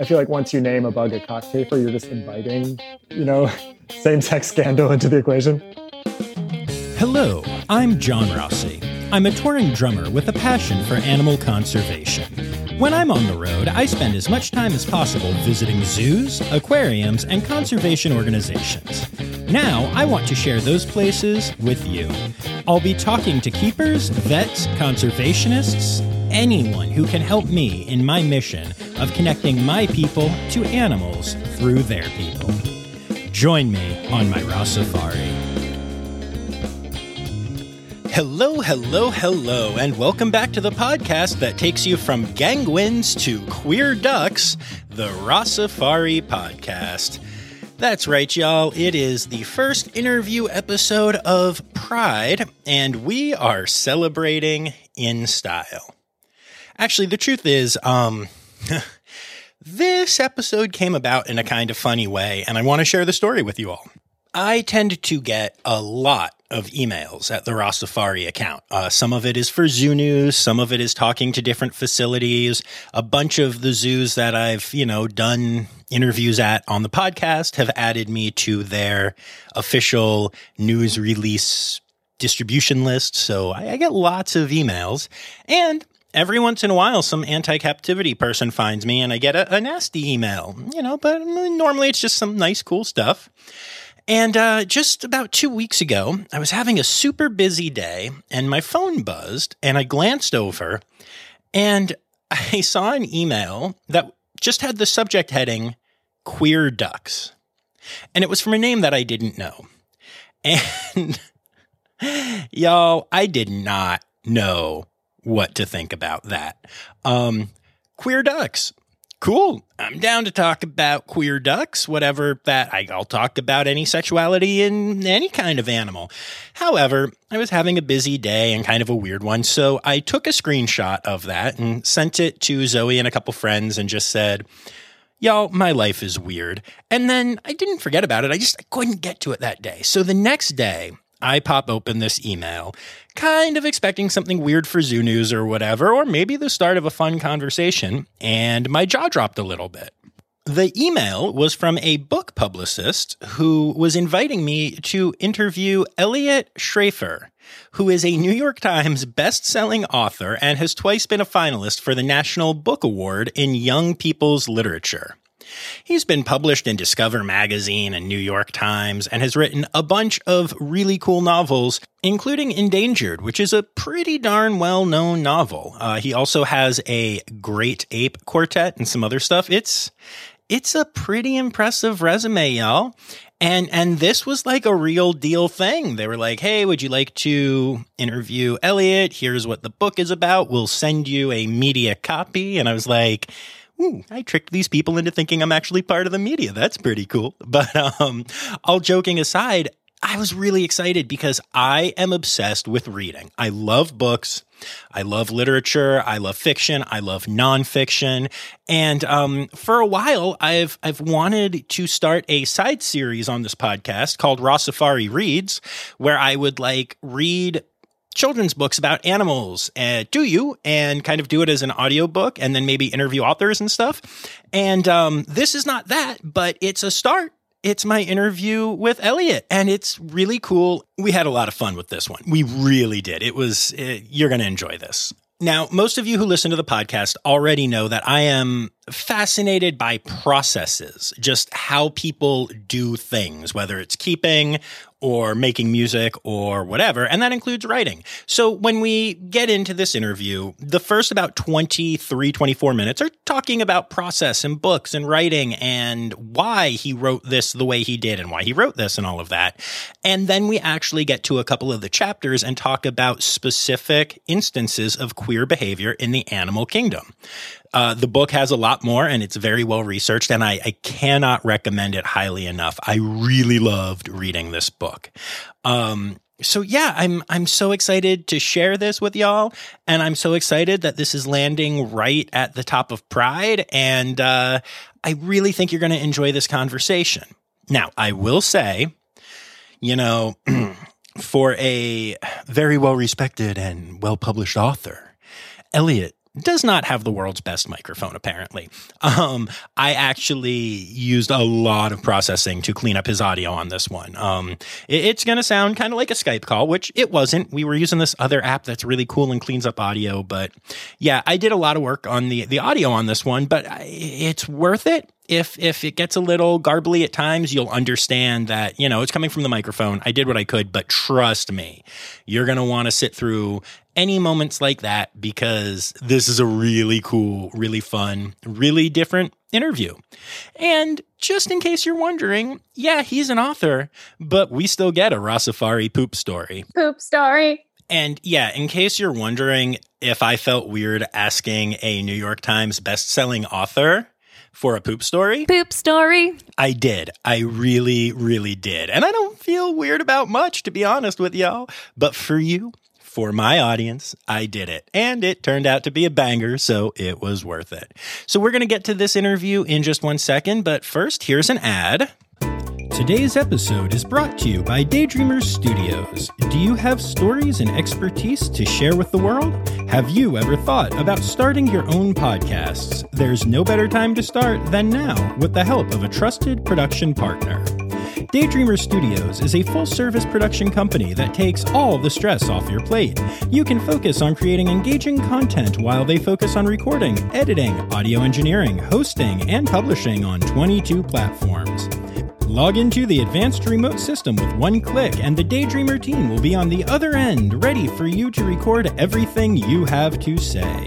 I feel like once you name a bug a cockchafer, you're just inviting, you know, same-sex scandal into the equation. Hello, I'm John Rossi. I'm a touring drummer with a passion for animal conservation. When I'm on the road, I spend as much time as possible visiting zoos, aquariums, and conservation organizations. Now, I want to share those places with you. I'll be talking to keepers, vets, conservationists, anyone who can help me in my mission of connecting my people to animals through their people. Join me on my Rossafari. Hello, hello, hello, and welcome back to the podcast that takes you from ganguins to queer ducks, the Rossafari podcast. That's right, y'all. It is the first interview episode of Pride, and we are celebrating in style. Actually, the truth is, um, this episode came about in a kind of funny way, and I want to share the story with you all. I tend to get a lot of emails at the Rossafari account. Uh, some of it is for zoo news. Some of it is talking to different facilities. A bunch of the zoos that I've, you know, done interviews at on the podcast have added me to their official news release distribution list. So I, I get lots of emails and every once in a while, some anti captivity person finds me and I get a, a nasty email, you know, but normally it's just some nice, cool stuff. And uh, just about two weeks ago, I was having a super busy day and my phone buzzed and I glanced over and I saw an email that just had the subject heading Queer Ducks. And it was from a name that I didn't know. And y'all, I did not know what to think about that. Um, queer ducks cool. I'm down to talk about queer ducks, whatever that I, will talk about any sexuality in any kind of animal. However, I was having a busy day and kind of a weird one, so I took a screenshot of that and sent it to Zoe and a couple friends and just said, Y'all, my life is weird. And then I didn't forget about it. I just I couldn't get to it that day. So the next day, I pop open this email, kind of expecting something weird for Zoo News or whatever, or maybe the start of a fun conversation, and my jaw dropped a little bit. The email was from a book publicist who was inviting me to interview Eliot Schrefer, who is a New York Times best-selling author and has twice been a finalist for the National Book Award in Young People's Literature. He's been published in Discover Magazine and New York Times and has written a bunch of really cool novels, including Endangered, which is a pretty darn well known novel. Uh, he also has a Great Ape Quartet and some other stuff. It's it's a pretty impressive resume, y'all. And and this was like a real deal thing. They were like, "Hey, would you like to interview Eliot Here's what the book is about. We'll send you a media copy." And I was like, Ooh, I tricked these people into thinking I'm actually part of the media. That's pretty cool. But um, all joking aside, I was really excited because I am obsessed with reading. I love books. I love literature. I love fiction. I love nonfiction. And um, for a while, I've I've wanted to start a side series on this podcast called Rossafari Reads, where I would like read children's books about animals uh, do you and kind of do it as an audiobook and then maybe interview authors and stuff and um, this is not that but it's a start it's my interview with Eliot, and it's really cool. We had a lot of fun with this one. We really did. It was, uh, you're going to enjoy this. Now, most of you who listen to the podcast already know that I am fascinated by processes, just how people do things, whether it's keeping or making music or whatever. And that includes writing. So when we get into this interview, the first about 23, 24 minutes are talking about process and books and writing and why he wrote this the way he did and why he wrote this and all of that. And then we actually get to a couple of the chapters and talk about specific instances of queer behavior in the animal kingdom. Uh, the book has a lot more and it's very well researched, and I, I, cannot recommend it highly enough. I really loved reading this book. Um, so yeah, I'm I'm so excited to share this with y'all, and I'm so excited that this is landing right at the top of Pride, and uh, I really think you're going to enjoy this conversation. Now, I will say, you know, for a very well respected and well published author, Eliot does not have the world's best microphone, apparently. Um, I actually used a lot of processing to clean up his audio on this one. Um, it, it's going to sound kind of like a Skype call, which it wasn't. We were using this other app that's really cool and cleans up audio. But yeah, I did a lot of work on the, the audio on this one, but it's worth it if if it gets a little garbly at times, you'll understand that, you know, it's coming from the microphone. I did what I could, but trust me, you're going to want to sit through any moments like that because this is a really cool, really fun, really different interview. And just in case you're wondering, yeah, he's an author, but we still get a Rossafari poop story. Poop story. And yeah, in case you're wondering if I felt weird asking a New York Times best-selling author for a poop story. Poop story. I did. I really, really did. And I don't feel weird about much, to be honest with y'all. But for you, for my audience, I did it. And it turned out to be a banger, so it was worth it. So we're going to get to this interview in just one second. But first, here's an ad. Today's episode is brought to you by Daydreamers Studios. Do you have stories and expertise to share with the world? Have you ever thought about starting your own podcasts? There's no better time to start than now with the help of a trusted production partner. Daydreamer Studios is a full service production company that takes all the stress off your plate. You can focus on creating engaging content while they focus on recording, editing, audio engineering, hosting, and publishing on 22 platforms. Log into the advanced remote system with one click, and the Daydreamer team will be on the other end, ready for you to record everything you have to say.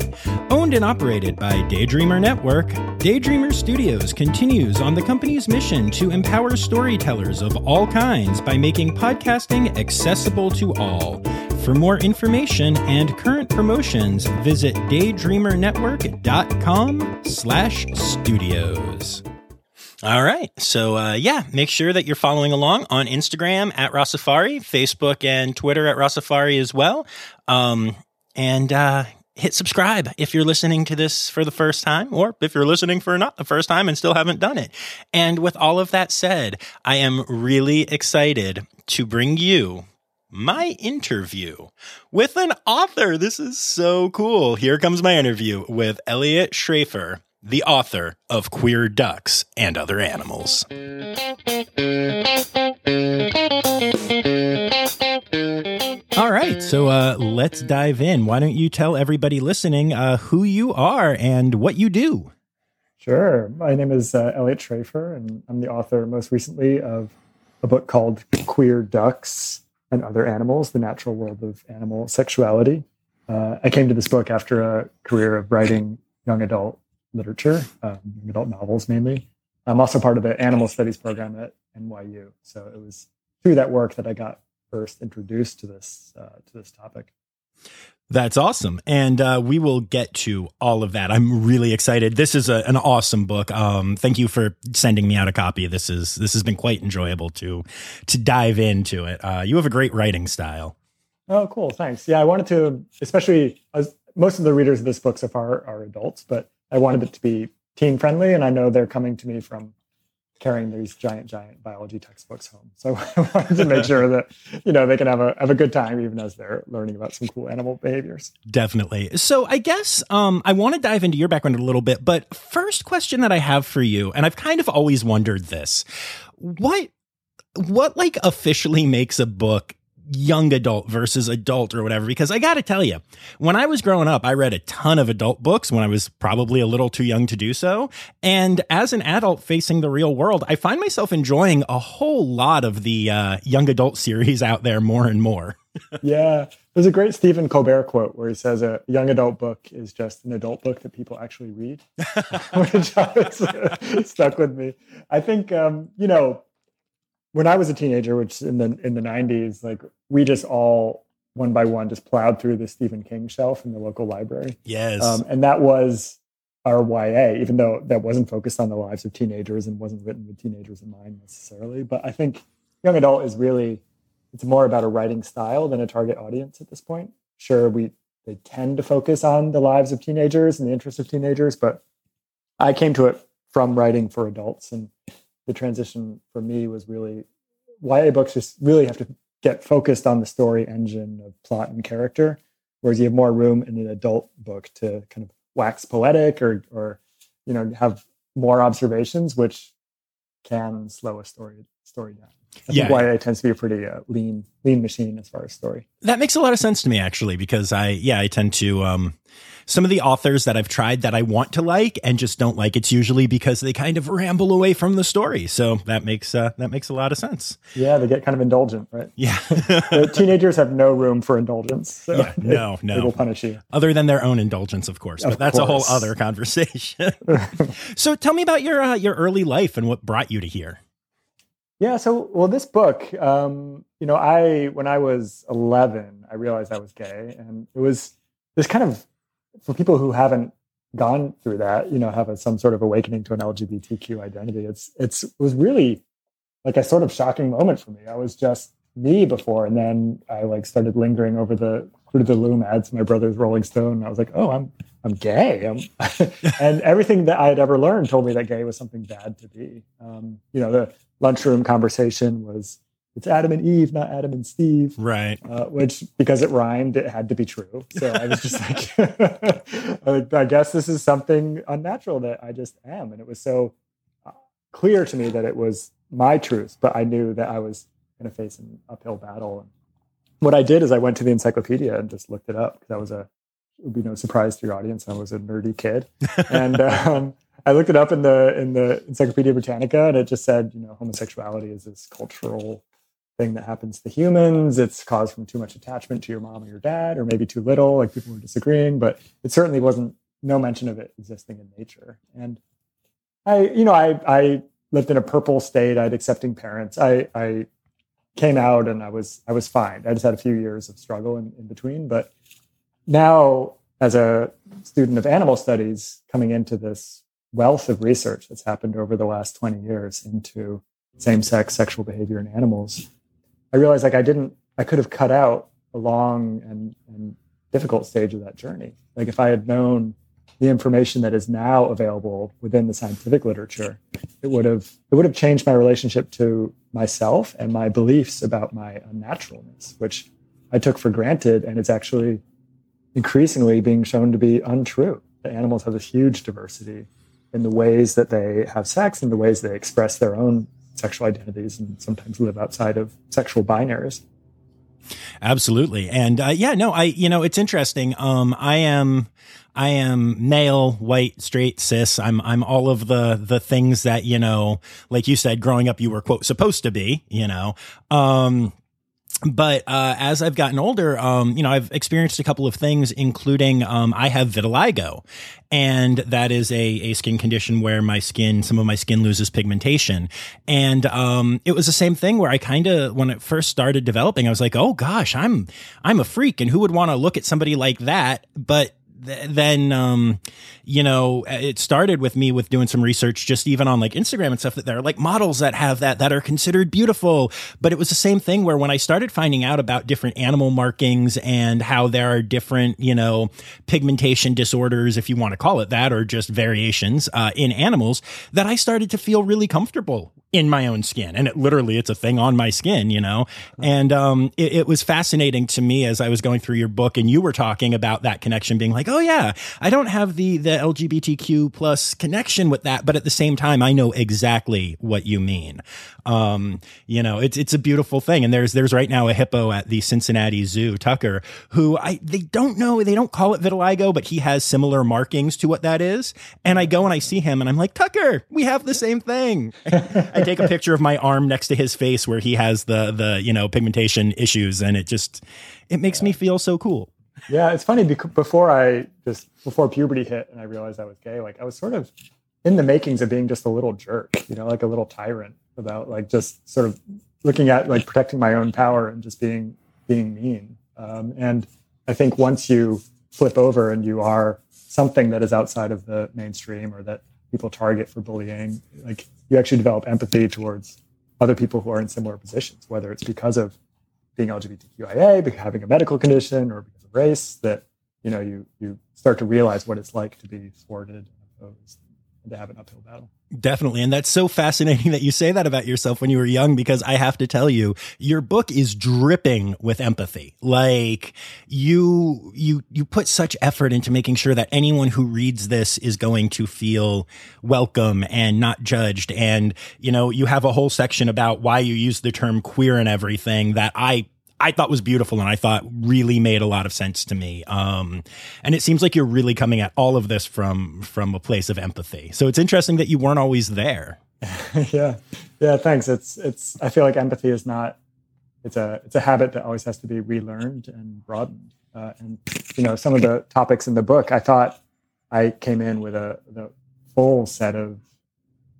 Owned and operated by Daydreamer Network, Daydreamer Studios continues on the company's mission to empower storytellers of all kinds by making podcasting accessible to all. For more information and current promotions, visit daydreamernetwork.com slash studios. All right. So, uh, yeah, make sure that you're following along on Instagram at Rossafari, Facebook and Twitter at Rossafari as well. Um, and uh, hit subscribe if you're listening to this for the first time, or if you're listening for not the first time and still haven't done it. And with all of that said, I am really excited to bring you my interview with an author. This is so cool. Here comes my interview with Eliot Schrefer the author of Queer Ducks and Other Animals. All right, so uh, let's dive in. Why don't you tell everybody listening uh, who you are and what you do? Sure. My name is uh, Eliot Schrefer, and I'm the author most recently of a book called Queer Ducks and Other Animals The Natural World of Animal Sexuality. Uh, I came to this book after a career of writing young adult literature, um, adult novels mainly. I'm also part of the animal studies program at NYU. So it was through that work that I got first introduced to this uh, to this topic. That's awesome, and uh, we will get to all of that. I'm really excited. This is a, an awesome book. Um, thank you for sending me out a copy. This is this has been quite enjoyable to to dive into it. Uh, you have a great writing style. Oh, cool! Thanks. Yeah, I wanted to, especially as most of the readers of this book so far are adults, but I wanted it to be teen friendly, and I know they're coming to me from carrying these giant, giant biology textbooks home. So I wanted to make sure that you know they can have a have a good time even as they're learning about some cool animal behaviors. Definitely. So I guess um, I want to dive into your background a little bit, but first question that I have for you, and I've kind of always wondered this: what what like officially makes a book young adult versus adult or whatever because I got to tell you when I was growing up I read a ton of adult books when I was probably a little too young to do so. And as an adult facing the real world I find myself enjoying a whole lot of the uh, young adult series out there more and more. Yeah. There's a great Stephen Colbert quote where he says a young adult book is just an adult book that people actually read which always stuck with me. I think um, you know when I was a teenager, which in the in the '90s, like we just all one by one just plowed through the Stephen King shelf in the local library. Yes, um, and that was our YA, even though that wasn't focused on the lives of teenagers and wasn't written with teenagers in mind necessarily. But I think young adult is really it's more about a writing style than a target audience at this point. Sure, we they tend to focus on the lives of teenagers and the interests of teenagers, but I came to it from writing for adults and the transition for me was really YA books just really have to get focused on the story engine of plot and character. whereas you have more room in an adult book to kind of wax poetic or or you know have more observations, which can slow a story story down. I yeah, think YA tends to be a pretty uh, lean lean machine as far as story. That makes a lot of sense to me actually, because I yeah I tend to um, some of the authors that I've tried that I want to like and just don't like, it's usually because they kind of ramble away from the story. So that makes uh, that makes a lot of sense. Yeah, they get kind of indulgent, right? Yeah, teenagers have no room for indulgence. So yeah, no, no, they will punish you. Other than their own indulgence, of course. Of but that's course. a whole other conversation. so tell me about your uh, your early life and what brought you to here. Yeah, so well, this book, um, you know, I when I was 11, I realized I was gay, and it was this kind of for people who haven't gone through that, you know, have a, some sort of awakening to an LGBTQ identity, it's it's it was really like a sort of shocking moment for me. I was just me before, and then I like started lingering over the of the Loom ads, my brother's Rolling Stone. And I was like, oh, I'm I'm gay. I'm and everything that I had ever learned told me that gay was something bad to be. Um, you know, the lunchroom conversation was it's Adam and Eve, not Adam and Steve. Right. Uh, which, because it rhymed, it had to be true. So I was just like, I guess this is something unnatural that I just am. And it was so uh, clear to me that it was my truth, but I knew that I was going to face an uphill battle. And what I did is I went to the encyclopedia and just looked it up because I was a, it would be no surprise to your audience. I was a nerdy kid. and, um, I looked it up in the in the Encyclopedia Britannica, and it just said, you know, homosexuality is this cultural thing that happens to humans. It's caused from too much attachment to your mom or your dad, or maybe too little. Like people were disagreeing, but it certainly wasn't no mention of it existing in nature. And I, you know, I I lived in a purple state. I had accepting parents. I I came out and I was I was fine. I just had a few years of struggle in, in between, but now as a student of animal studies coming into this wealth of research that's happened over the last 20 years into same-sex sexual behavior in animals I realized like I didn't, I could have cut out a long and, and difficult stage of that journey. Like if I had known the information that is now available within the scientific literature, it would have it would have changed my relationship to myself and my beliefs about my unnaturalness, which I took for granted, and it's actually increasingly being shown to be untrue. Animals have this huge diversity in the ways that they have sex and the ways they express their own sexual identities and sometimes live outside of sexual binaries. Absolutely. And uh, yeah, no, I, you know, it's interesting. Um, I am, I am male, white, straight, cis. I'm, I'm all of the, the things that, you know, like you said, growing up, you were quote supposed to be, you know, um, but uh, as I've gotten older, um, you know, I've experienced a couple of things, including um, I have vitiligo, and that is a, a skin condition where my skin, some of my skin loses pigmentation, and um, it was the same thing where I kind of, when it first started developing, I was like, oh gosh, I'm I'm a freak, and who would want to look at somebody like that? But then um, you know it started with me with doing some research just even on like instagram and stuff that there are like models that have that that are considered beautiful. But it was the same thing where when i started finding out about different animal markings and how there are different you know pigmentation disorders if you want to call it that or just variations uh, in animals that i started to feel really comfortable in my own skin and it literally it's a thing on my skin you know? And um it, it, was fascinating to me as i was going through your book and you were talking about that connection being like oh yeah i don't have the the lgbtq plus connection with that but at the same time i know exactly what you mean. Um you know it's it's a beautiful thing and there's there's right now a hippo at the cincinnati zoo tucker who i they don't know they don't call it vitiligo but he has similar markings to what that is and i go and i see him and i'm like tucker we have the same thing. I take a picture of my arm next to his face where he has the the you know pigmentation issues, and it just it makes me feel so cool. Yeah, it's funny because before I just before puberty hit and I realized I was gay, like I was sort of in the makings of being just a little jerk, you know, like a little tyrant about like just sort of looking at like protecting my own power and just being being mean. Um, and I think once you flip over and you are something that is outside of the mainstream or that people target for bullying, like you actually develop empathy towards other people who are in similar positions, whether it's because of being LGBTQIA, having a medical condition, or because of race, that you know you you start to realize what it's like to be thwarted opposed. To have an uphill battle. Definitely. And that's so fascinating that you say that about yourself when you were young, because I have to tell you, your book is dripping with empathy. Like you, you, you put such effort into making sure that anyone who reads this is going to feel welcome and not judged. And, you know, you have a whole section about why you use the term queer and everything that I I thought was beautiful and I thought really made a lot of sense to me. Um, and it seems like you're really coming at all of this from from a place of empathy. So it's interesting that you weren't always there. yeah, yeah. Thanks. It's it's. I feel like empathy is not. It's a it's a habit that always has to be relearned and broadened. Uh, and you know, some of the topics in the book, I thought I came in with a the full set of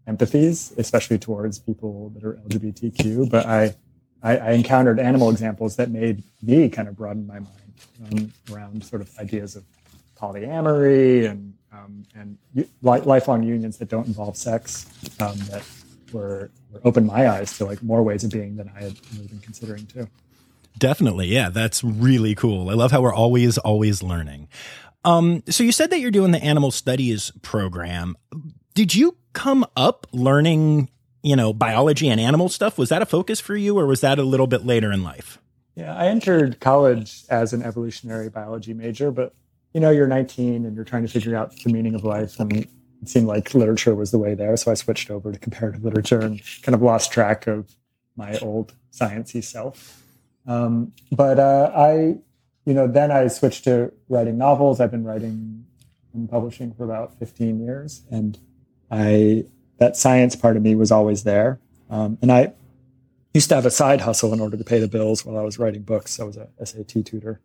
empathies, especially towards people that are LGBTQ. But I I, I, encountered animal examples that made me kind of broaden my mind um, around sort of ideas of polyamory and um, and lifelong unions that don't involve sex um, that were, were opened my eyes to like more ways of being than I had been considering too. Definitely, yeah, that's really cool. I love how we're always always learning. Um, so you said that you're doing the animal studies program. Did you come up learning you know, biology and animal stuff. Was that a focus for you or was that a little bit later in life? Yeah, I entered college as an evolutionary biology major, but you know, you're 19 and you're trying to figure out the meaning of life and it seemed like literature was the way there. So I switched over to comparative literature and kind of lost track of my old sciencey self. Um, but uh, I, you know, then I switched to writing novels. I've been writing and publishing for about 15 years. And I that science part of me was always there. Um, and I used to have a side hustle in order to pay the bills while I was writing books. I was a SAT tutor,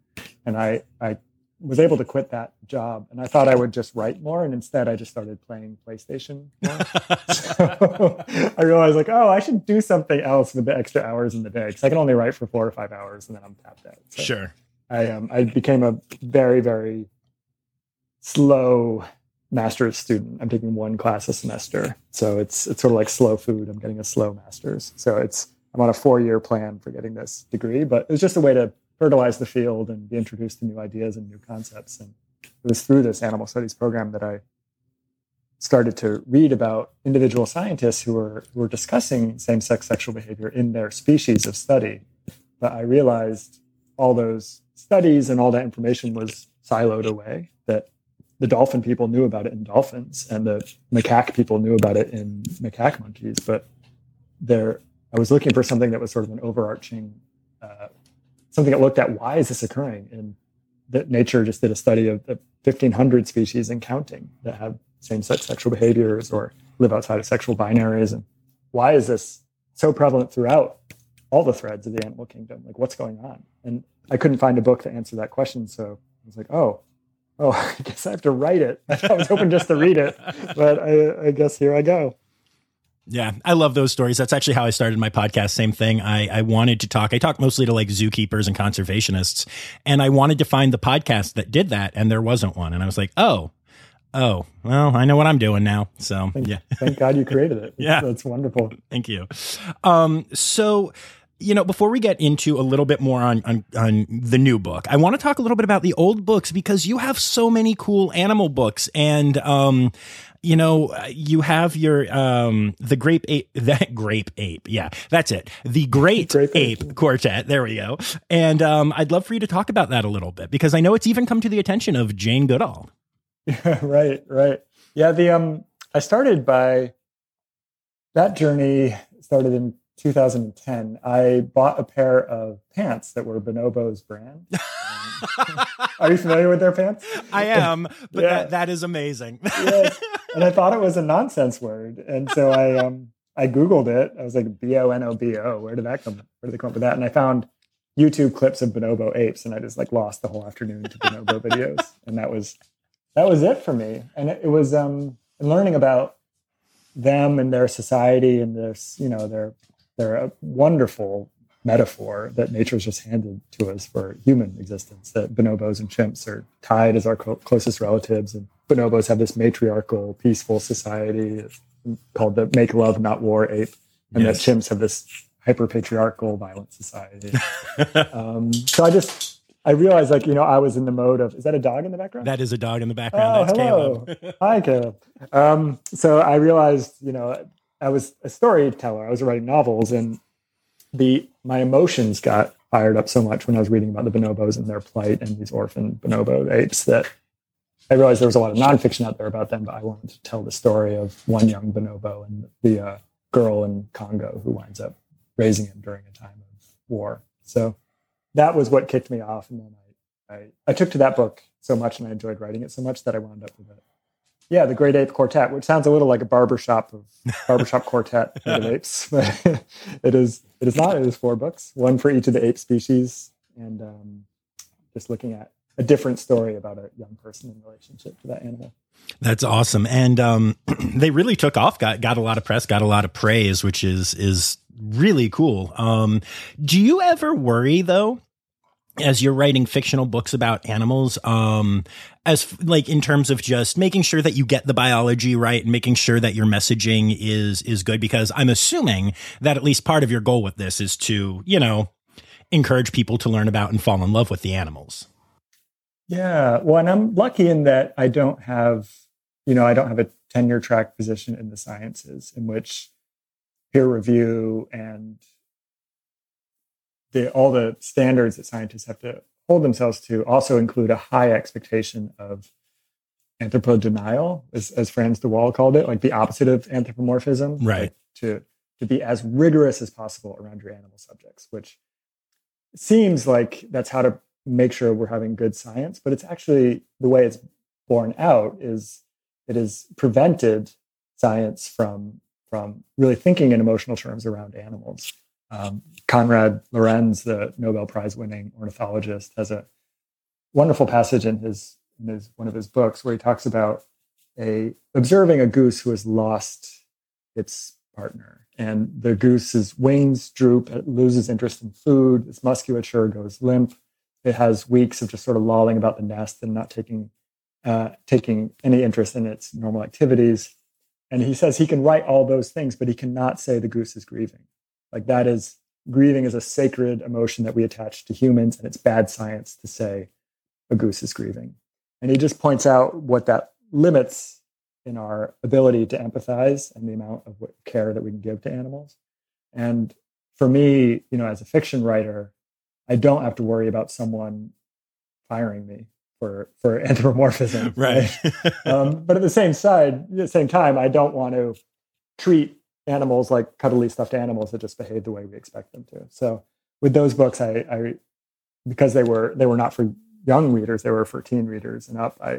and I I was able to quit that job. And I thought I would just write more, and instead I just started playing PlayStation. so I realized like, oh, I should do something else with the extra hours in the day because I can only write for four or five hours, and then I'm tapped out. So sure. I um I became a very very slow master's student. I'm taking one class a semester. So it's it's sort of like slow food. I'm getting a slow master's. So it's I'm on a four year plan for getting this degree, but it was just a way to fertilize the field and be introduced to new ideas and new concepts. And it was through this animal studies program that I started to read about individual scientists who were who were discussing same-sex sexual behavior in their species of study. But I realized all those studies and all that information was siloed away. That the dolphin people knew about it in dolphins and the macaque people knew about it in macaque monkeys but there i was looking for something that was sort of an overarching uh, something that looked at why is this occurring and that nature just did a study of, 1500 species and counting that have same-sex sexual behaviors or live outside of sexual binaries and why is this so prevalent throughout all the threads of the animal kingdom? Like what's going on? And i couldn't find a book to answer that question so i was like oh oh, I guess I have to write it. I was hoping just to read it, but I, I, guess here I go. Yeah, I love those stories. That's actually how I started my podcast. Same thing. I, I wanted to talk. I talked mostly to like zookeepers and conservationists, and I wanted to find the podcast that did that, and there wasn't one. And I was like, oh, oh, well, I know what I'm doing now. So thank, yeah, thank God you created it. yeah, that's wonderful. Thank you. Um, so you know, before we get into a little bit more on, on, on the new book, I want to talk a little bit about the old books because you have so many cool animal books, and um, you know, you have your um, the grape ape, that grape ape, yeah, that's it, the great grape ape, ape quartet. There we go, and um, I'd love for you to talk about that a little bit because I know it's even come to the attention of Jane Goodall. Yeah, right, right, yeah. The um, I started by that journey started in 2010, I bought a pair of pants that were Bonobo's brand. Um, are you familiar with their pants? I am, but yeah. that, that is amazing. And I thought it was a nonsense word. And so I um I Googled it. I was like B O N O B O. Where did that come where did they come up with that? And I found YouTube clips of bonobo apes and I just like lost the whole afternoon to bonobo videos. And that was that was it for me. And it, it was um learning about them and their society and this, you know, their they're a wonderful metaphor that nature's just handed to us for human existence that bonobos and chimps are tied as our co- closest relatives and bonobos have this matriarchal peaceful society called the make love not war ape and yes. that chimps have this hyper patriarchal violent society um, so i just I realized like, you know, I was in the mode of, is that a dog in the background? That is a dog in the background. Oh, That's hello. Caleb. Hi, Caleb. Um, so I realized, you know, I was a storyteller. I was writing novels, and the my emotions got fired up so much when I was reading about the bonobos and their plight and these orphan bonobo apes that I realized there was a lot of nonfiction out there about them. But I wanted to tell the story of one young bonobo and the uh, girl in Congo who winds up raising him during a time of war. So that was what kicked me off, and then I I, I took to that book so much, and I enjoyed writing it so much that I wound up with it. Yeah, the Great Ape Quartet, which sounds a little like a barbershop of barbershop quartet of apes, but it is it is not. It is four books, one for each of the ape species, and um, just looking at a different story about a young person in relationship to that animal. That's awesome, and um, they really took off. got got a lot of press, got a lot of praise, which is is really cool. Um, do you ever worry though? As you're writing fictional books about animals um as like in terms of just making sure that you get the biology right and making sure that your messaging is is good because i'm assuming that at least part of your goal with this is to you know encourage people to learn about and fall in love with the animals. Yeah. Well and i'm lucky in that i don't have you know i don't have a tenure track position in the sciences in which peer review and the, all the standards that scientists have to hold themselves to also include a high expectation of anthropodenial, as, as Frans de Waal called it, like the opposite of anthropomorphism. Right. Like to, to be as rigorous as possible around your animal subjects, which seems like that's how to make sure we're having good science, but it's actually the way it's borne out is it has prevented science from from really thinking in emotional terms around animals. Um, Konrad Lorenz, the Nobel Prize winning ornithologist, has a wonderful passage in his, in his one of his books where he talks about a observing a goose who has lost its partner, and the goose's wings droop, it loses interest in food, its musculature goes limp, it has weeks of just sort of lolling about the nest and not taking uh, taking any interest in its normal activities. And he says he can write all those things, but he cannot say the goose is grieving. Like that is grieving is a sacred emotion that we attach to humans, and it's bad science to say a goose is grieving. And he just points out what that limits in our ability to empathize and the amount of care that we can give to animals. And for me, you know, as a fiction writer, I don't have to worry about someone firing me for for anthropomorphism. right um, but at the same side, at the same time, I don't want to treat animals like cuddly stuffed animals that just behave the way we expect them to. So with those books, I, I because they were they were not for young readers, they were for teen readers and up. I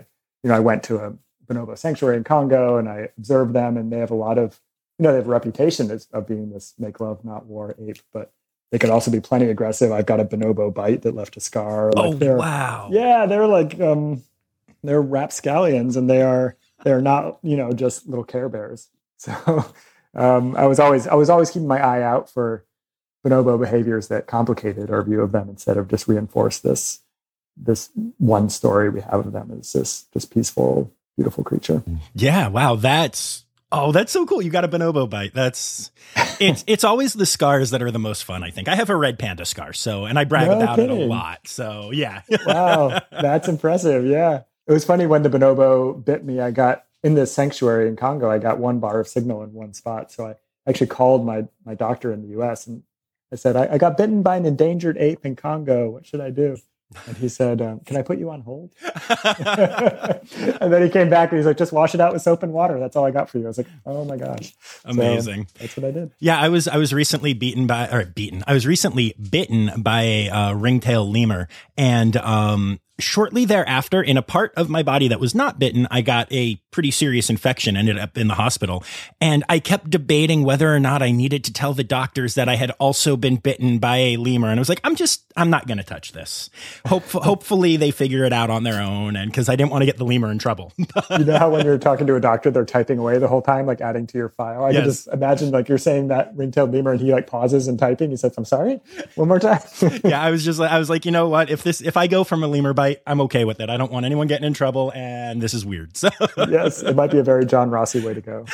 you know I went to a bonobo sanctuary in Congo and I observed them, and they have a lot of you know they have a reputation as, of being this make love not war ape, but they could also be plenty aggressive. I've got a bonobo bite that left a scar. oh Like they're- wow yeah, they're like um, they're rapscallions, and they are they're not you know just little care bears. So um, I was always I was always keeping my eye out for bonobo behaviors that complicated our view of them instead of just reinforce this this one story we have of them as this this peaceful beautiful creature. Yeah, wow, that's oh, that's so cool. You got a bonobo bite. That's it's it's always the scars that are the most fun. I think I have a red panda scar, so and I brag No about it a lot. So yeah, wow, that's impressive. Yeah. It was funny when the bonobo bit me, I got in this sanctuary in Congo, I got one bar of signal in one spot. So I actually called my, my doctor in the US and I said, I, I got bitten by an endangered ape in Congo. What should I do? And he said, um, Can I put you on hold? and then he came back and he's like, Just wash it out with soap and water. That's all I got for you. I was like, Oh my gosh. So amazing. that's what I did. Yeah, I was I was recently beaten by or beaten. I was recently bitten by a uh, ringtail lemur, and um, shortly thereafter, in a part of my body that was not bitten, I got a pretty serious infection. Ended up in the hospital, and I kept debating whether or not I needed to tell the doctors that I had also been bitten by a lemur. And I was like, I'm just I'm not going to touch this. Hope, hopefully, they figure it out on their own, and because I didn't want to get the lemur in trouble. you know how when you're talking to a doctor, they're typing away the whole time, like adding to your file. I Yes. can just imagine like you're saying that ringtail lemur, and he like pauses and typing. He says, "I'm sorry, one more time." yeah, I was just like, I was like, you know what? If this, if I go from a lemur bite, I'm okay with it. I don't want anyone getting in trouble, and this is weird. So, yes, it might be a very John Rossi way to go.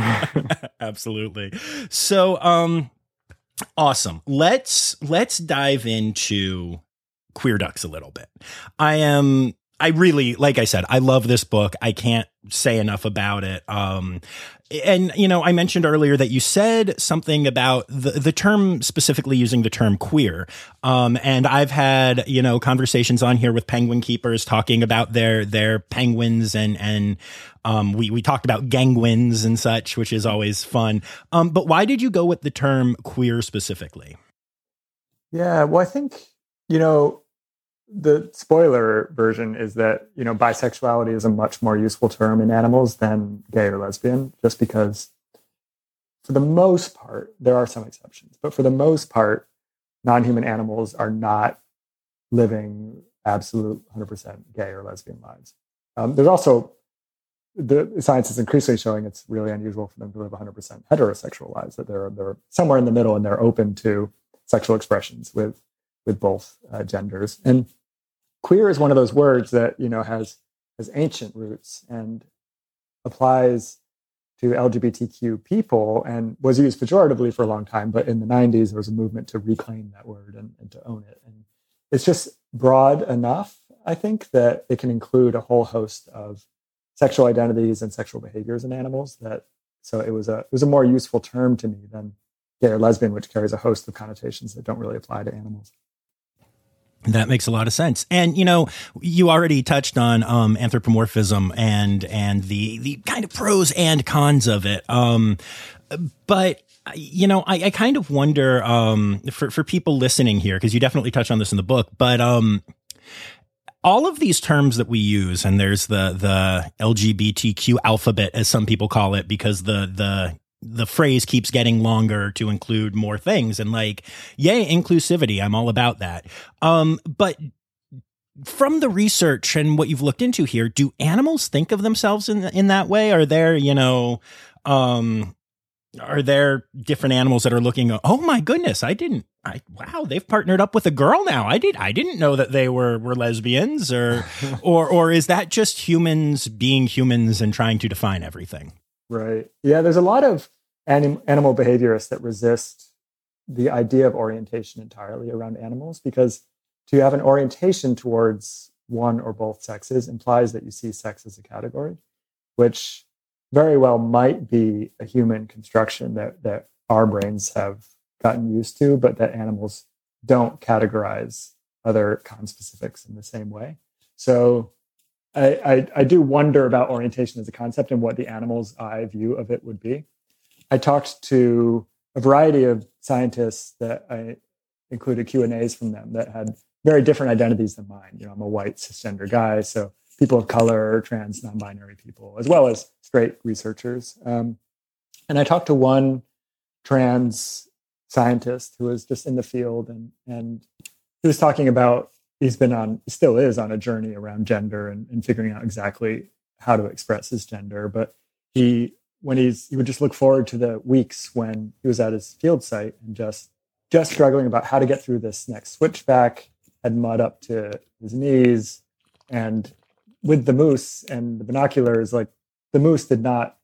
absolutely. So, um, awesome. Let's let's dive into queer ducks a little bit. I am I really, like I said, I love this book. I can't say enough about it. Um, and you know, I mentioned earlier that you said something about the the term specifically using the term queer. Um, and I've had you know conversations on here with penguin keepers talking about their their penguins and and um, we we talked about gangwins and such, which is always fun. Um, but why did you go with the term queer specifically? Yeah, well, I think you know the spoiler version is that you know bisexuality is a much more useful term in animals than gay or lesbian just because for the most part there are some exceptions but for the most part non-human animals are not living absolute 100% gay or lesbian lives. Um, there's also the science is increasingly showing it's really unusual for them to live 100% heterosexual lives that they're, they're somewhere in the middle and they're open to sexual expressions with with both uh, genders. And queer is one of those words that you know has has ancient roots and applies to LGBTQ people and was used pejoratively for a long time. But in the 90s, there was a movement to reclaim that word and, and to own it. And it's just broad enough, I think, that it can include a whole host of sexual identities and sexual behaviors in animals. That so it was a it was a more useful term to me than gay or lesbian, which carries a host of connotations that don't really apply to animals. That makes a lot of sense. And you know, you already touched on um, anthropomorphism and and the the kind of pros and cons of it. Um, but you know, I, I kind of wonder um, for for people listening here because you definitely touch on this in the book, but um, all of these terms that we use, and there's the the LGBTQ alphabet, as some people call it, because the the the phrase keeps getting longer to include more things. And like yay inclusivity. I'm all about that. Um but from the research and what you've looked into here do animals think of themselves in in that way? Are there you know um are there different animals that are looking oh my goodness i didn't i wow they've partnered up with a girl now. I did i didn't know that they were were lesbians or or or is that just humans being humans and trying to define everything Right. Yeah, there's a lot of anim- animal behaviorists that resist the idea of orientation entirely around animals because to have an orientation towards one or both sexes implies that you see sex as a category, which very well might be a human construction that, that our brains have gotten used to, but that animals don't categorize other conspecifics in the same way. So I, I, do wonder about orientation as a concept and what the animal's eye view of it would be. I talked to a variety of scientists that I included Q and A's from them that had very different identities than mine. You know, I'm a white cisgender guy, so people of color, trans, non-binary people, as well as straight researchers. Um, and I talked to one trans scientist who was just in the field, and and he was talking about he's been on still is on a journey around gender and, and figuring out exactly how to express his gender. But he when he's he would just look forward to the weeks when he was at his field site and just just struggling about how to get through this next switchback had mud up to his knees. And with the moose and the binoculars like the moose did not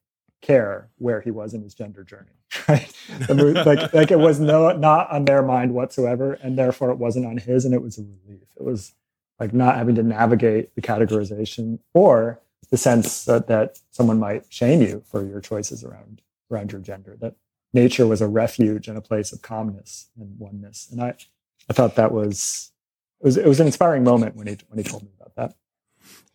care where he was in his gender journey right? Like like it was no not on their mind whatsoever and therefore it wasn't on his and it was a relief. It was like not having to navigate the categorization or the sense that, that someone might shame you for your choices around around your gender that nature was a refuge and a place of calmness and oneness. And i i thought that was it was it was an inspiring moment when he when he told me about that.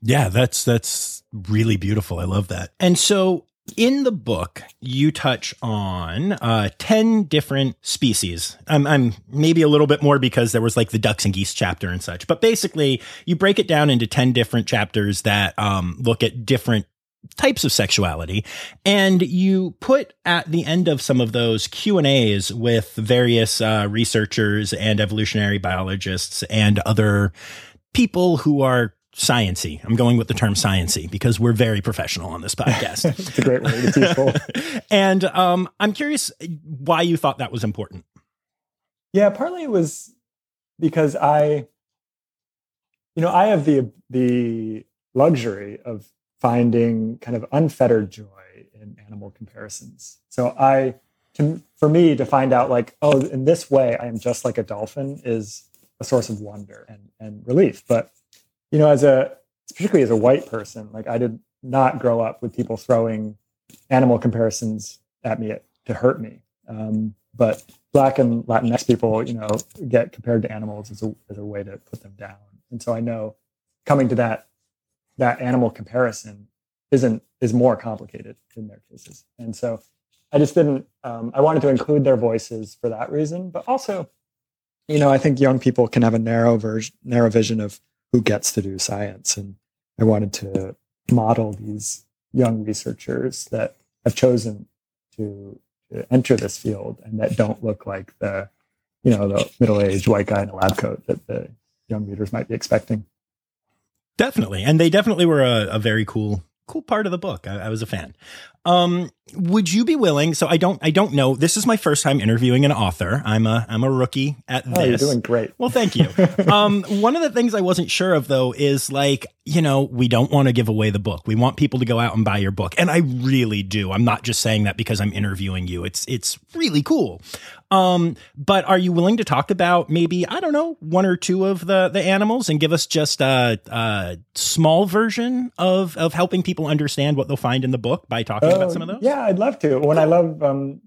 Yeah that's that's really beautiful. I love that. And so in the book, you touch on uh, 10 different species. I'm, I'm maybe a little bit more because there was like the ducks and geese chapter and such, but basically, you break it down into 10 different chapters that um, look at different types of sexuality and you put at the end of some of those q and a's with various uh, researchers and evolutionary biologists and other people who are sciency. I'm going with the term sciency because we're very professional on this podcast. it's a great word. It's useful. and um, I'm curious why you thought that was important. Yeah, partly it was because I, you know, I have the the luxury of finding kind of unfettered joy in animal comparisons. So I, to, for me to find out like, oh, in this way, I am just like a dolphin is a source of wonder and, and relief. But, you know, as a, particularly as a white person, like I did not grow up with people throwing animal comparisons at me to hurt me. Um, but black and Latinx people, you know, get compared to animals as a, as a way to put them down. And so I know coming to that, that animal comparison isn't, is more complicated in their cases. And so I just didn't, um, I wanted to include their voices for that reason, but also, you know, I think young people can have a narrow version, narrow vision of who gets to do science. And I wanted to model these young researchers that have chosen to, to enter this field and that don't look like the, you know, the middle-aged white guy in a lab coat that the young readers might be expecting. Definitely. And they definitely were a, a very cool cool part of the book. I, I was a fan. Um, would you be willing? So I don't, I don't know. This is my first time interviewing an author. I'm a, I'm a rookie at this. Oh, you're doing great. Well, thank you. um, one of the things I wasn't sure of though is like, you know, we don't want to give away the book. We want people to go out and buy your book, and I really do. I'm not just saying that because I'm interviewing you. It's, it's really cool. Um, but are you willing to talk about maybe I don't know one or two of the the animals and give us just a, a small version of of helping people understand what they'll find in the book by talking about some of those? Yeah, I'd love to. When I love um,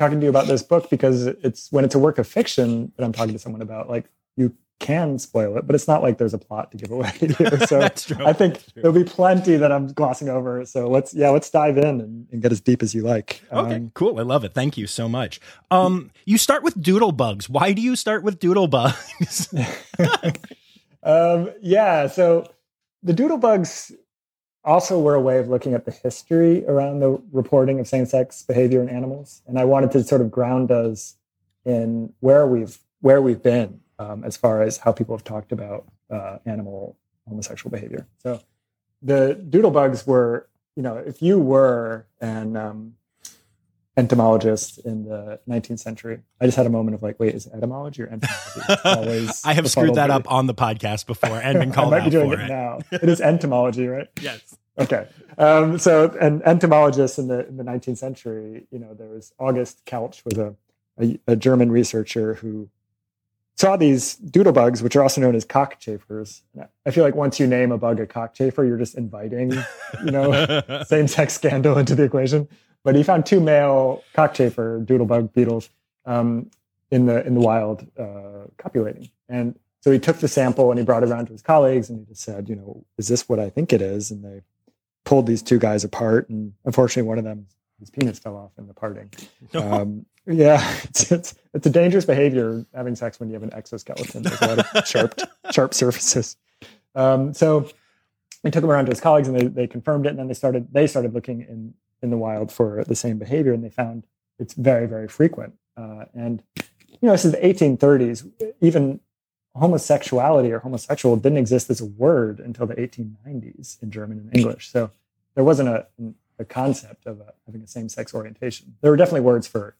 talking to you about this book because it's when it's a work of fiction that I'm talking to someone about. Like you can spoil it, but it's not like there's a plot to give away here. So I think there'll be plenty that I'm glossing over. So let's yeah, let's dive in and, and get as deep as you like. Okay, um, cool. I love it. Thank you so much. Um, you start with doodle bugs. Why do you start with doodle bugs? um, yeah, so the doodle bugs also were a way of looking at the history around the reporting of same-sex behavior in animals, and I wanted to sort of ground us in where we've where we've been um, as far as how people have talked about uh, animal homosexual behavior. So the doodle bugs were, you know, if you were an um, entomologist in the 19th century, I just had a moment of like, wait, is it etymology or entomology? Always I have screwed that me. up on the podcast before and been called I might be doing it, it, now. It is entomology, right? yes. Okay. Um, so, an entomologist in the in the 19th century, you know, there was August Kelch was a, a, a German researcher who saw these doodle bugs, which are also known as cockchafers. I feel like once you name a bug a cockchafer, you're just inviting, you know, same-sex scandal into the equation. But he found two male cockchafer doodle bug beetles um, in the in the wild uh, copulating, and so he took the sample and he brought it around to his colleagues, and he just said, you know, is this what I think it is? And they pulled these two guys apart, and unfortunately, one of them his penis fell off in the parting. Um, yeah, it's, it's, it's a dangerous behavior having sex when you have an exoskeleton. There's a lot of sharp sharp surfaces. Um, so he took him around to his colleagues, and they, they confirmed it. And then they started they started looking in in the wild for the same behavior, and they found it's very very frequent. Uh, and you know, this is the 1830s. Even homosexuality or homosexual didn't exist as a word until the 1890s in German and English. So there wasn't a, a concept of a, having a same-sex orientation. There were definitely words for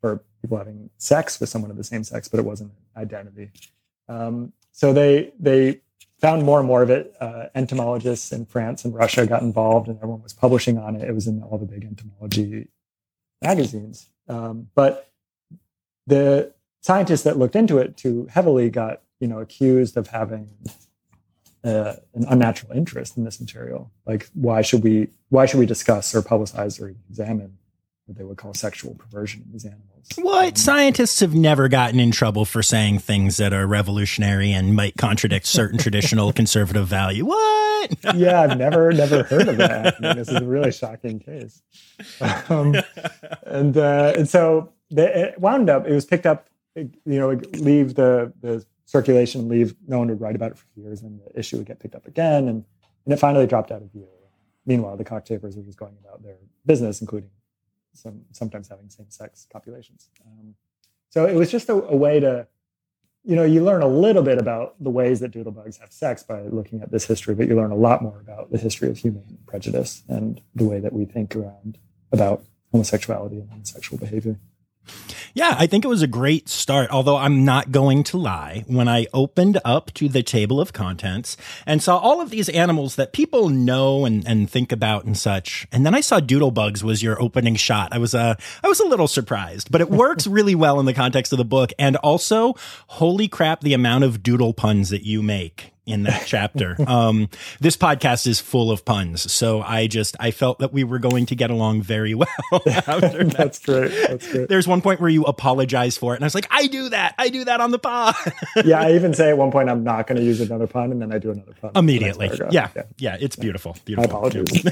for people having sex with someone of the same sex, but it wasn't an identity. Um, so they they found more and more of it. Uh, entomologists in France and Russia got involved, and everyone was publishing on it. It was in all the big entomology magazines. Um, but the scientists that looked into it too heavily got you know accused of having uh, an unnatural interest in this material. Like, why should we why should we discuss or publicize or examine what they would call sexual perversion in these animals? What um, scientists have never gotten in trouble for saying things that are revolutionary and might contradict certain traditional conservative value. What? yeah, I've never never heard of that. This is a really shocking case. Um, and uh, and so they, it wound up. It was picked up. You know, leave the the circulation leave. No one would write about it for years, and the issue would get picked up again, and, and it finally dropped out of view. Meanwhile, the cockchafers were just going about their business, including some sometimes having same-sex copulations. Um, so it was just a, a, way to, you know, you learn a little bit about the ways that doodlebugs have sex by looking at this history, but you learn a lot more about the history of human prejudice and the way that we think around about homosexuality and homosexual behavior. Yeah, I think it was a great start, although I'm not going to lie. When I opened up to the table of contents and saw all of these animals that people know and, and think about and such, and then I saw Doodlebugs was your opening shot. I was uh, I was a little surprised, but it works really well in the context of the book. And also, holy crap, the amount of doodle puns that you make in that chapter. Um, this podcast is full of puns, so I just I felt that we were going to get along very well. After that. That's great. That's great. There's one point where you apologize for it, and I was like, I do that. I do that on the pod yeah, I even say at one point I'm not going to use another pun, and then I do another pun immediately. Yeah, paragraph. yeah, it's beautiful. Beautiful. apologies.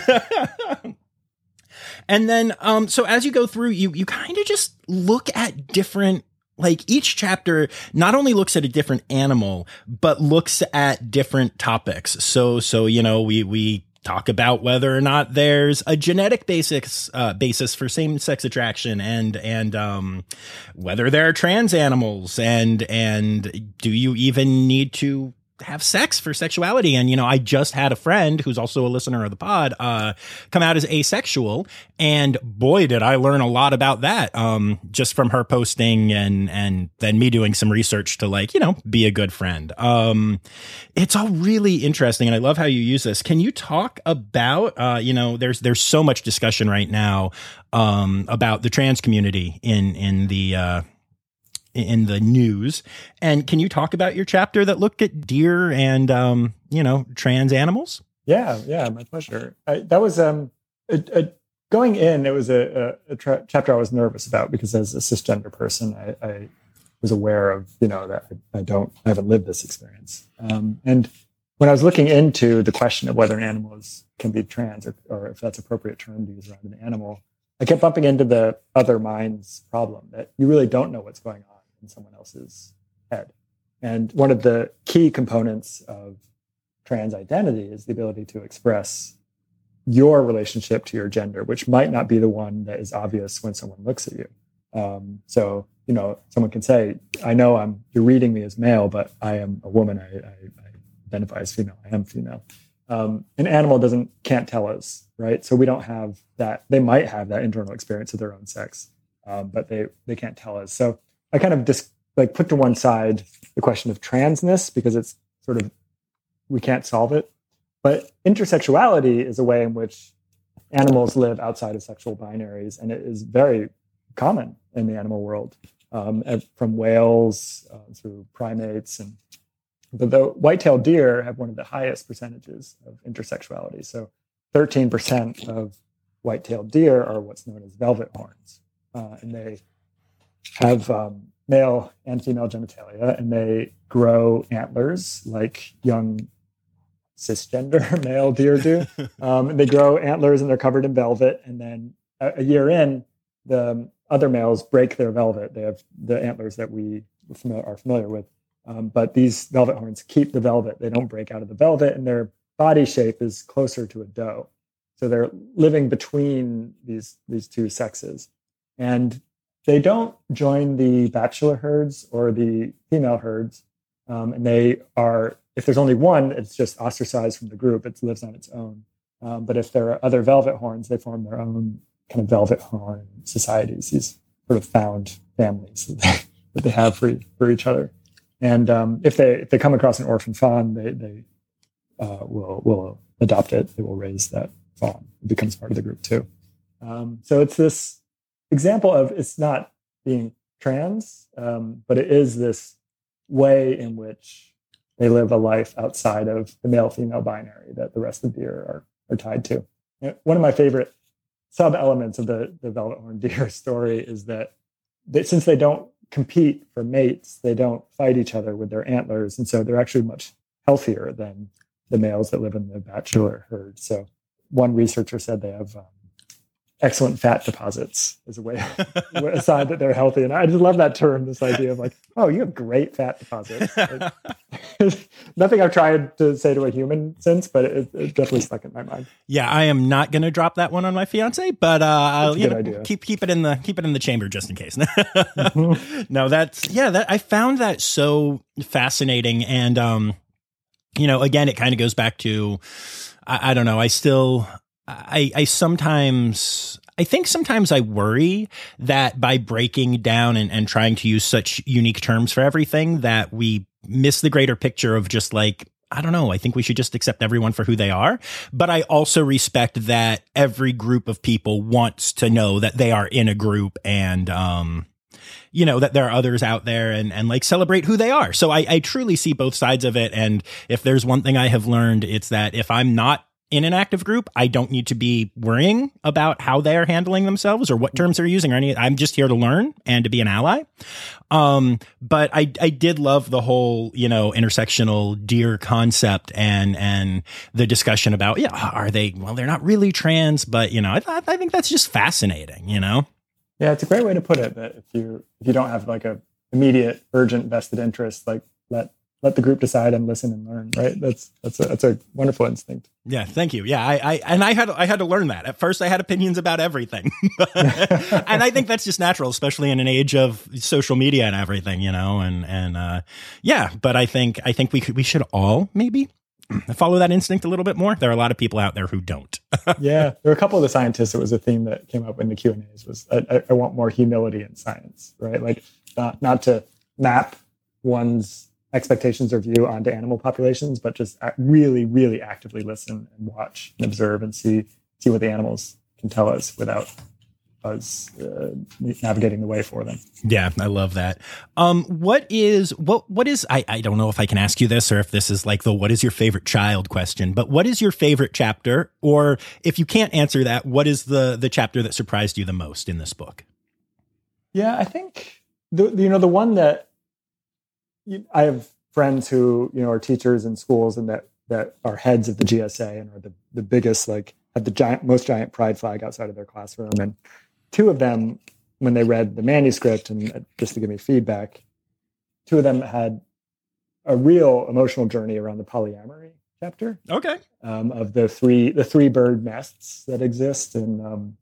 And then, um, so as you go through, you you kind of just look at different. Like each chapter not only looks at a different animal, but looks at different topics. So, so you know, we we talk about whether or not there's a genetic basis uh, basis for same sex attraction, and and um, whether there are trans animals, and and do you even need to have sex for sexuality. And, you know, I just had a friend who's also a listener of the pod, uh, come out as asexual. And boy, did I learn a lot about that, um, just from her posting and, and then me doing some research to like, you know, be a good friend. Um, it's all really interesting. And I love how you use this. Can you talk about, uh, you know, there's, there's so much discussion right now, um, about the trans community in, in the, uh, in the news. And can you talk about your chapter that looked at deer and um, you know trans animals? Yeah, yeah, my pleasure. I, that was um, a, a, going in. It was a, a, tra- chapter I was nervous about because as a cisgender person, I, I was aware of you know that I, I don't, I haven't lived this experience. Um, and when I was looking into the question of whether an animal is, can be trans or, or if that's appropriate term to use around an animal, I kept bumping into the other minds problem that you really don't know what's going on in someone else's head. And one of the key components of trans identity is the ability to express your relationship to your gender, which might not be the one that is obvious when someone looks at you. Um, so, you know, someone can say, I know I'm, you're reading me as male, but I am a woman. I, I, I identify as female. I am female. Um, an animal doesn't, can't tell us, right? So we don't have that. They might have that internal experience of their own sex, um, but they, they can't tell us. So I kind of just like put to one side the question of transness because it's sort of we can't solve it. But intersexuality is a way in which animals live outside of sexual binaries, and it is very common in the animal world, um, from whales uh, through primates. And but the white-tailed deer have one of the highest percentages of intersexuality. So, 13% of white-tailed deer are what's known as velvet horns, uh, and they have um, male and female genitalia, and they grow antlers like young cisgender male deer do. Um, and they grow antlers, and they're covered in velvet. And then a, a year in, the other males break their velvet. They have the antlers that we are familiar with, um, but these velvet horns keep the velvet. They don't break out of the velvet, and their body shape is closer to a doe. So they're living between these these two sexes, and they don't join the bachelor herds or the female herds, um, and they are. If there's only one, it's just ostracized from the group. It lives on its own. Um, but if there are other velvet horns, they form their own kind of velvet horn societies. These sort of found families that they, have for for each other. And um, if they if they come across an orphan fawn, they they uh, will will adopt it. They will raise that fawn. It becomes part of the group too. Um, so it's this example of it's not being trans, um, but it is this way in which they live a life outside of the male female binary that the rest of the deer are, are tied to. One of my favorite sub elements of the, the velvet horn deer story is that they, since they don't compete for mates, they don't fight each other with their antlers. And so they're actually much healthier than the males that live in the bachelor herd. So one researcher said they have um, excellent fat deposits as a way a sign that they're healthy. And I just love that term, this idea of like, oh, you have great fat deposits. Like, nothing I've tried to say to a human since, but it, it definitely stuck in my mind. Yeah, I am not going to drop that one on my fiance, but uh, I'll know, keep keep it in the keep it in the chamber just in case. Mm-hmm. No, that's yeah. That I found that so fascinating, and um, you know, again, it kind of goes back to I, I don't know. I still I I sometimes I think sometimes I worry that by breaking down and, and trying to use such unique terms for everything that we miss the greater picture of just like I don't know. I think we should just accept everyone for who they are. But I also respect that every group of people wants to know that they are in a group and, um, you know, that there are others out there and, and like celebrate who they are. So I, I truly see both sides of it. And if there's one thing I have learned, it's that if I'm not in an active group, I don't need to be worrying about how they are handling themselves or what terms they're using or any. I'm just here to learn and to be an ally. Um, but I, I did love the whole, you know, intersectional deer concept and, and the discussion about, yeah, are they, well, they're not really trans, but you know, I, I think that's just fascinating, you know? Yeah, it's a great way to put it that if you, if you don't have like a immediate urgent vested interest, like let let the group decide and listen and learn right? That's that's a, that's a wonderful instinct. Yeah thank you. Yeah I, I and i had i had to learn that. At first i had opinions about everything. And i think that's just natural especially in an age of social media and everything you know and and uh yeah but i think i think we could we should all maybe follow that instinct a little bit more. There are a lot of people out there who don't. Yeah there were a couple of the scientists it was a theme that came up in the q and a's was I, I want more humility in science right? Like not not to map one's expectations or view onto animal populations, but just really, really actively listen and watch and observe and see see what the animals can tell us without us uh, navigating the way for them. Yeah, I love that. Um, what is what what is I I don't know if I can ask you this or if this is like the what is your favorite child question, but what is your favorite chapter or if you can't answer that, what is the the chapter that surprised you the most in this book? Yeah, I think the you know the one that I have friends who you know are teachers in schools and that that are heads of the GSA and are the the biggest like have the giant most giant pride flag outside of their classroom. And two of them, when they read the manuscript and uh, just to give me feedback, two of them had a real emotional journey around the polyamory chapter. Okay. Um, of the three the three bird nests that exist in um,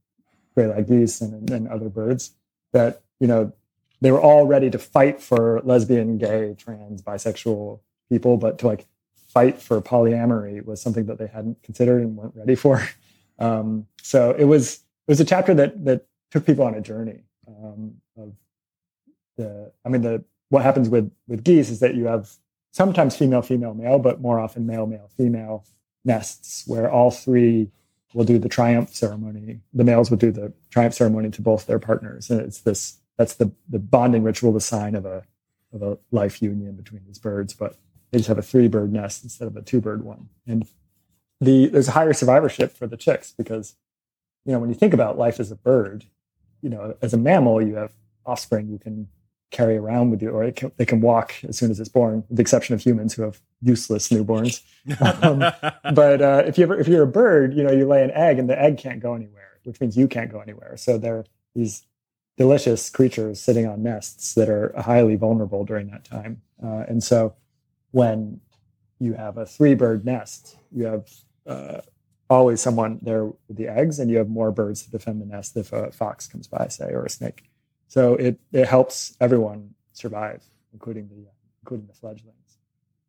gray lag geese and, and other birds that you know they were all ready to fight for lesbian, gay, trans, bisexual people, but to like fight for polyamory was something that they hadn't considered and weren't ready for. Um, so it was it was a chapter that that took people on a journey um, of the. I mean, the what happens with with geese is that you have sometimes female, female, male, but more often male, male, female nests where all three will do the triumph ceremony. The males will do the triumph ceremony to both their partners, and it's this that's the the bonding ritual, the sign of a of a life union between these birds. But they just have a three bird nest instead of a two bird one, and the there's a higher survivorship for the chicks because you know when you think about life as a bird, you know as a mammal you have offspring you can carry around with you, or can, they can walk as soon as it's born, with the exception of humans who have useless newborns. um, but uh, if you ever, if you're a bird, you know you lay an egg and the egg can't go anywhere, which means you can't go anywhere. So they're these delicious creatures sitting on nests that are highly vulnerable during that time. Uh, and so when you have a three bird nest, you have uh, always someone there with the eggs, and you have more birds to defend the nest if a fox comes by, say, or a snake. So it, it helps everyone survive, including the including the fledglings.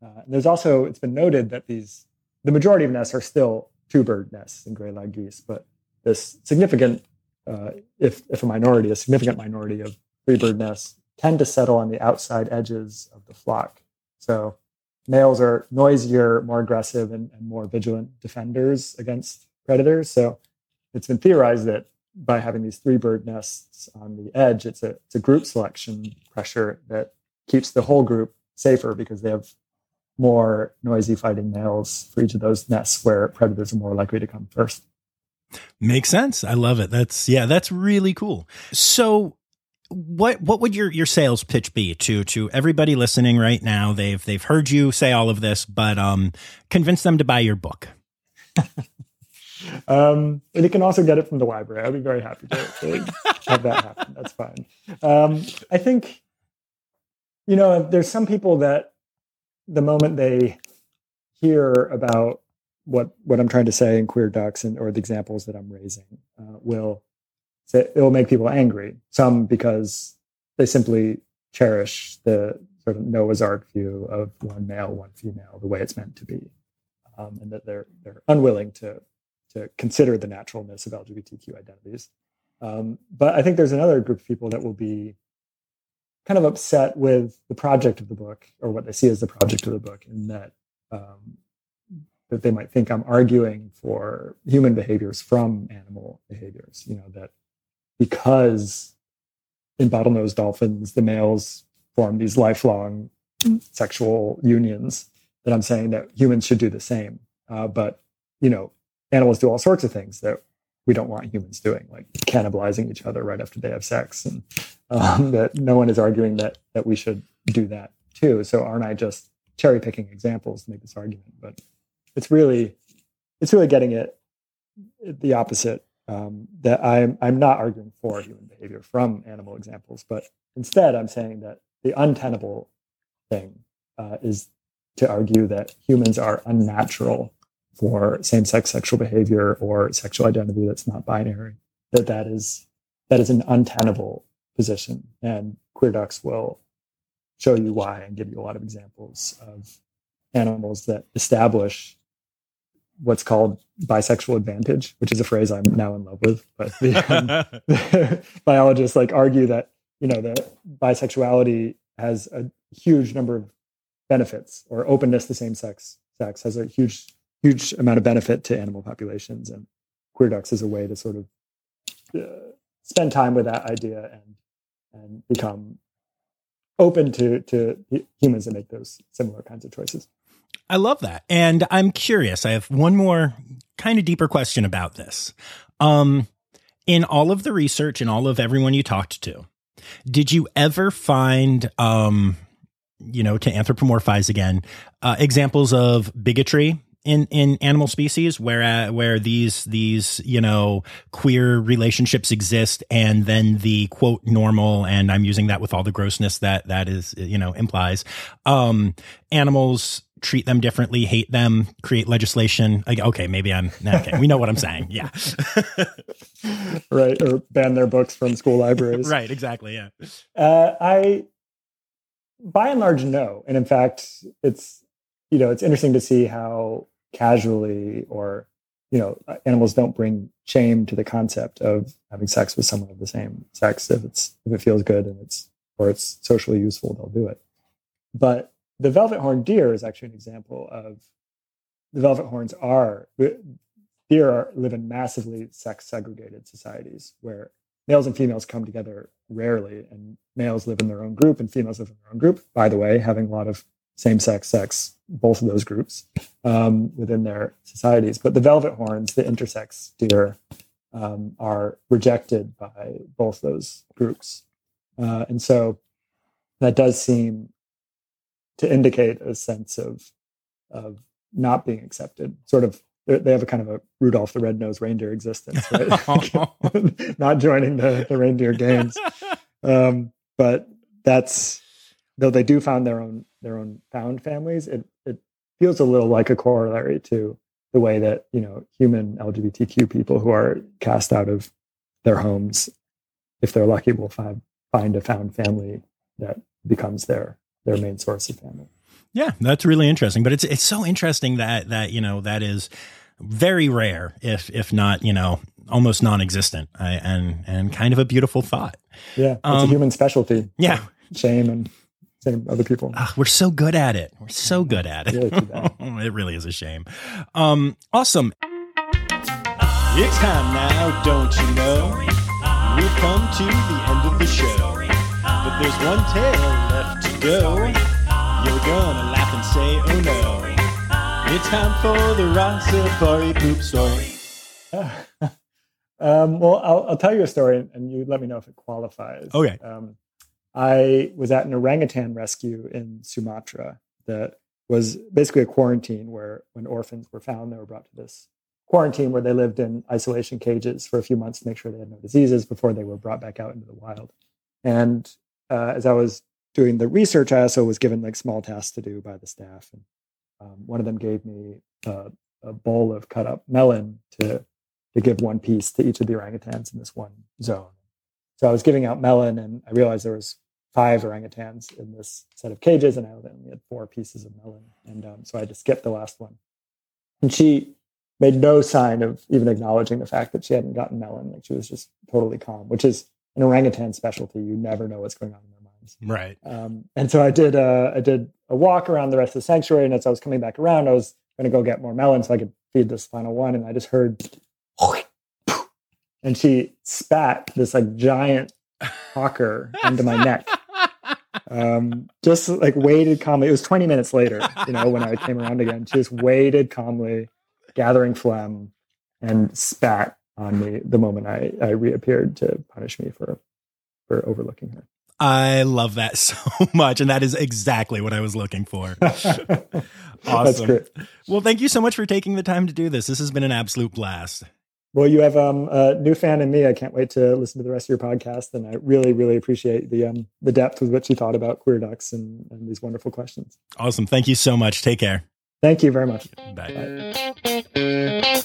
Uh, there's also it's been noted that these the majority of nests are still two bird nests in gray lag geese, but this significant uh, if, if a minority, a significant minority of free bird nests tend to settle on the outside edges of the flock. So males are noisier, more aggressive, and, and more vigilant defenders against predators. So it's been theorized that by having these three bird nests on the edge, it's a, it's a group selection pressure that keeps the whole group safer because they have more noisy fighting males for each of those nests where predators are more likely to come first. Makes sense. I love it. That's yeah, that's really cool. So what what would your your sales pitch be to to everybody listening right now? They've they've heard you say all of this, but um convince them to buy your book. um and you can also get it from the library. I'd be very happy to, to have that happen. That's fine. Um I think you know, there's some people that the moment they hear about what what I'm trying to say in queer ducks and or the examples that I'm raising uh, will it will make people angry. Some because they simply cherish the sort of Noah's Ark view of one male, one female, the way it's meant to be, um, and that they're they're unwilling to to consider the naturalness of LGBTQ identities. Um, but I think there's another group of people that will be kind of upset with the project of the book or what they see as the project of the book, in that um, that they might think I'm arguing for human behaviors from animal behaviors. You know that because in bottlenose dolphins the males form these lifelong sexual unions that I'm saying that humans should do the same. Uh, but you know, animals do all sorts of things that we don't want humans doing, like cannibalizing each other right after they have sex, and um, that no one is arguing that that we should do that too. So aren't I just cherry picking examples to make this argument? But it's really it's really getting it the opposite. Um, that I'm I'm not arguing for human behavior from animal examples, but instead I'm saying that the untenable thing uh, is to argue that humans are unnatural for same-sex sexual behavior or sexual identity that's not binary. That that is that is an untenable position, and Queer Ducks will show you why and give you a lot of examples of animals that establish what's called bisexual advantage, which is a phrase I'm now in love with. But the, um, the biologists like argue that you know that bisexuality has a huge number of benefits, or openness to same sex sex has a huge huge amount of benefit to animal populations, and queer ducks is a way to sort of uh, spend time with that idea and and become open to to humans that make those similar kinds of choices. I love that. And I'm curious. I have one more kind of deeper question about this. Um, in all of the research and all of everyone you talked to, did you ever find, um, you know, to anthropomorphize again, uh, examples of bigotry in in animal species where uh, where these these you know queer relationships exist and then the quote normal and I'm using that with all the grossness that that is you know implies um animals treat them differently, hate them, create legislation. Like, okay, maybe I'm okay. We know what I'm saying. Yeah. right. Or ban their books from school libraries. right. Exactly. Yeah. Uh, I, by and large, no. And in fact, it's, you know, it's interesting to see how casually or, you know, animals don't bring shame to the concept of having sex with someone of the same sex if it's, if it feels good and it's, or it's socially useful, they'll do it. But the velvet horned deer is actually an example of the velvet horns are deer are, live in massively sex segregated societies where males and females come together rarely and males live in their own group and females live in their own group by the way having a lot of same sex sex both of those groups um, within their societies. But the velvet horns the intersex deer um, are rejected by both those groups. Uh, and so that does seem to indicate a sense of of not being accepted. Sort of, they have a kind of a Rudolph the Red-Nosed Reindeer existence, right? not joining the, the reindeer games. Um, but that's though they do found their own their own found families. It it feels a little like a corollary to the way that you know human LGBTQ people who are cast out of their homes, if they're lucky, will find find a found family that becomes their their main source of family. Yeah, that's really interesting. But it's it's so interesting that that you know that is very rare, if if not you know almost non-existent, I, and and kind of a beautiful thought. Yeah, it's um, a human specialty. Yeah, shame and same other people. Uh, we're so good at it. We're so good at it. Really it really is a shame. Um, awesome. It's time now, don't you know? We've come to the end of the show, but there's one tale left go, you're gonna laugh and say, oh no. It's time for the Rossafari poop story. um, well, I'll, I'll, tell you a story and you let me know if it qualifies. Okay. Um, I was at an orangutan rescue in Sumatra that was basically a quarantine where when orphans were found, they were brought to this quarantine where they lived in isolation cages for a few months to make sure they had no diseases before they were brought back out into the wild. And uh, as I was doing the research, I also was given like small tasks to do by the staff. And um, one of them gave me a, bowl of cut up melon to to give one piece to each of the orangutans in this one zone. So I was giving out melon, and I realized there was five orangutans in this set of cages, and I only had four pieces of melon, and um, so I had to skip the last one. And she made no sign of even acknowledging the fact that she hadn't gotten melon. Like she was just totally calm, which is an orangutan specialty. You never know what's going on. Right. Um, and so I did. Uh, I did a walk around the rest of the sanctuary, and as I was coming back around, I was going to go get more melon so I could feed this final one, and I just heard, and she spat this like giant hawker into my neck. Um, just like waited calmly. It was 20 minutes later, you know, when I came around again. She just waited calmly, gathering phlegm, and spat on me the moment I, I reappeared to punish me for for overlooking her. I love that so much. And that is exactly what I was looking for. That's awesome. great. Well, thank you so much for taking the time to do this. This has been an absolute blast. Well, you have um, a new fan in me. I can't wait to listen to the rest of your podcast, and I really, really appreciate the um, the depth with which you thought about queer ducks and, and these wonderful questions. Awesome. Thank you so much. Take care. Thank you very much. Bye. All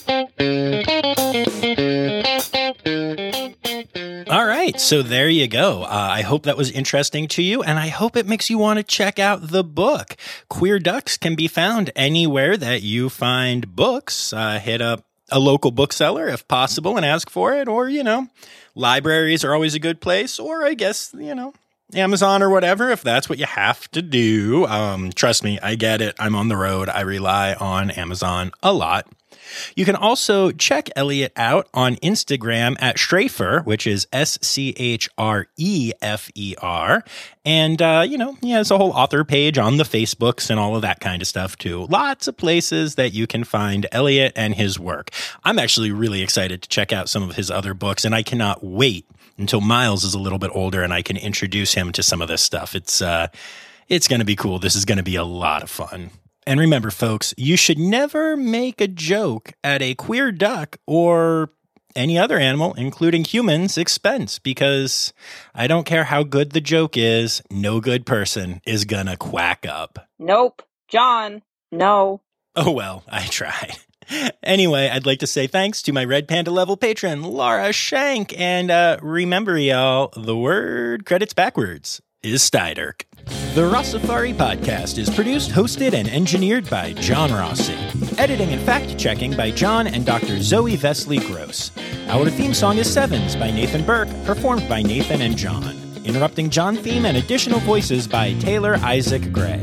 right, so there you go. Uh, I hope that was interesting to you, and I hope it makes you want to check out the book. Queer Ducks can be found anywhere that you find books. Uh, hit up a local bookseller if possible and ask for it, or, you know, libraries are always a good place, or I guess, you know, Amazon or whatever, if that's what you have to do. Um, trust me, I get it. I'm on the road. I rely on Amazon a lot. You can also check Eliot out on Instagram at Schrefer, which is S C H R E F E R. And, uh, you know, he has a whole author page on the Facebooks and all of that kind of stuff too. Lots of places that you can find Eliot and his work. I'm actually really excited to check out some of his other books, and I cannot wait until Miles is a little bit older and I can introduce him to some of this stuff. It's, uh, it's going to be cool. This is going to be a lot of fun. And remember, folks, you should never make a joke at a queer duck or any other animal, including humans, expense because I don't care how good the joke is, no good person is gonna quack up. Nope. John, no. Oh well, I tried. Anyway, I'd like to say thanks to my Red Panda level patron, Laura Shank. And uh, remember, y'all, the word credits backwards is Steiderk. The Rossafari podcast is produced, hosted, and engineered by John Rossi. Editing and fact checking by John and Dr. Zoe Vesley Gross. Our theme song is Sevens by Nathan Burke, performed by Nathan and John. Interrupting John theme and additional voices by Taylor Isaac Gray.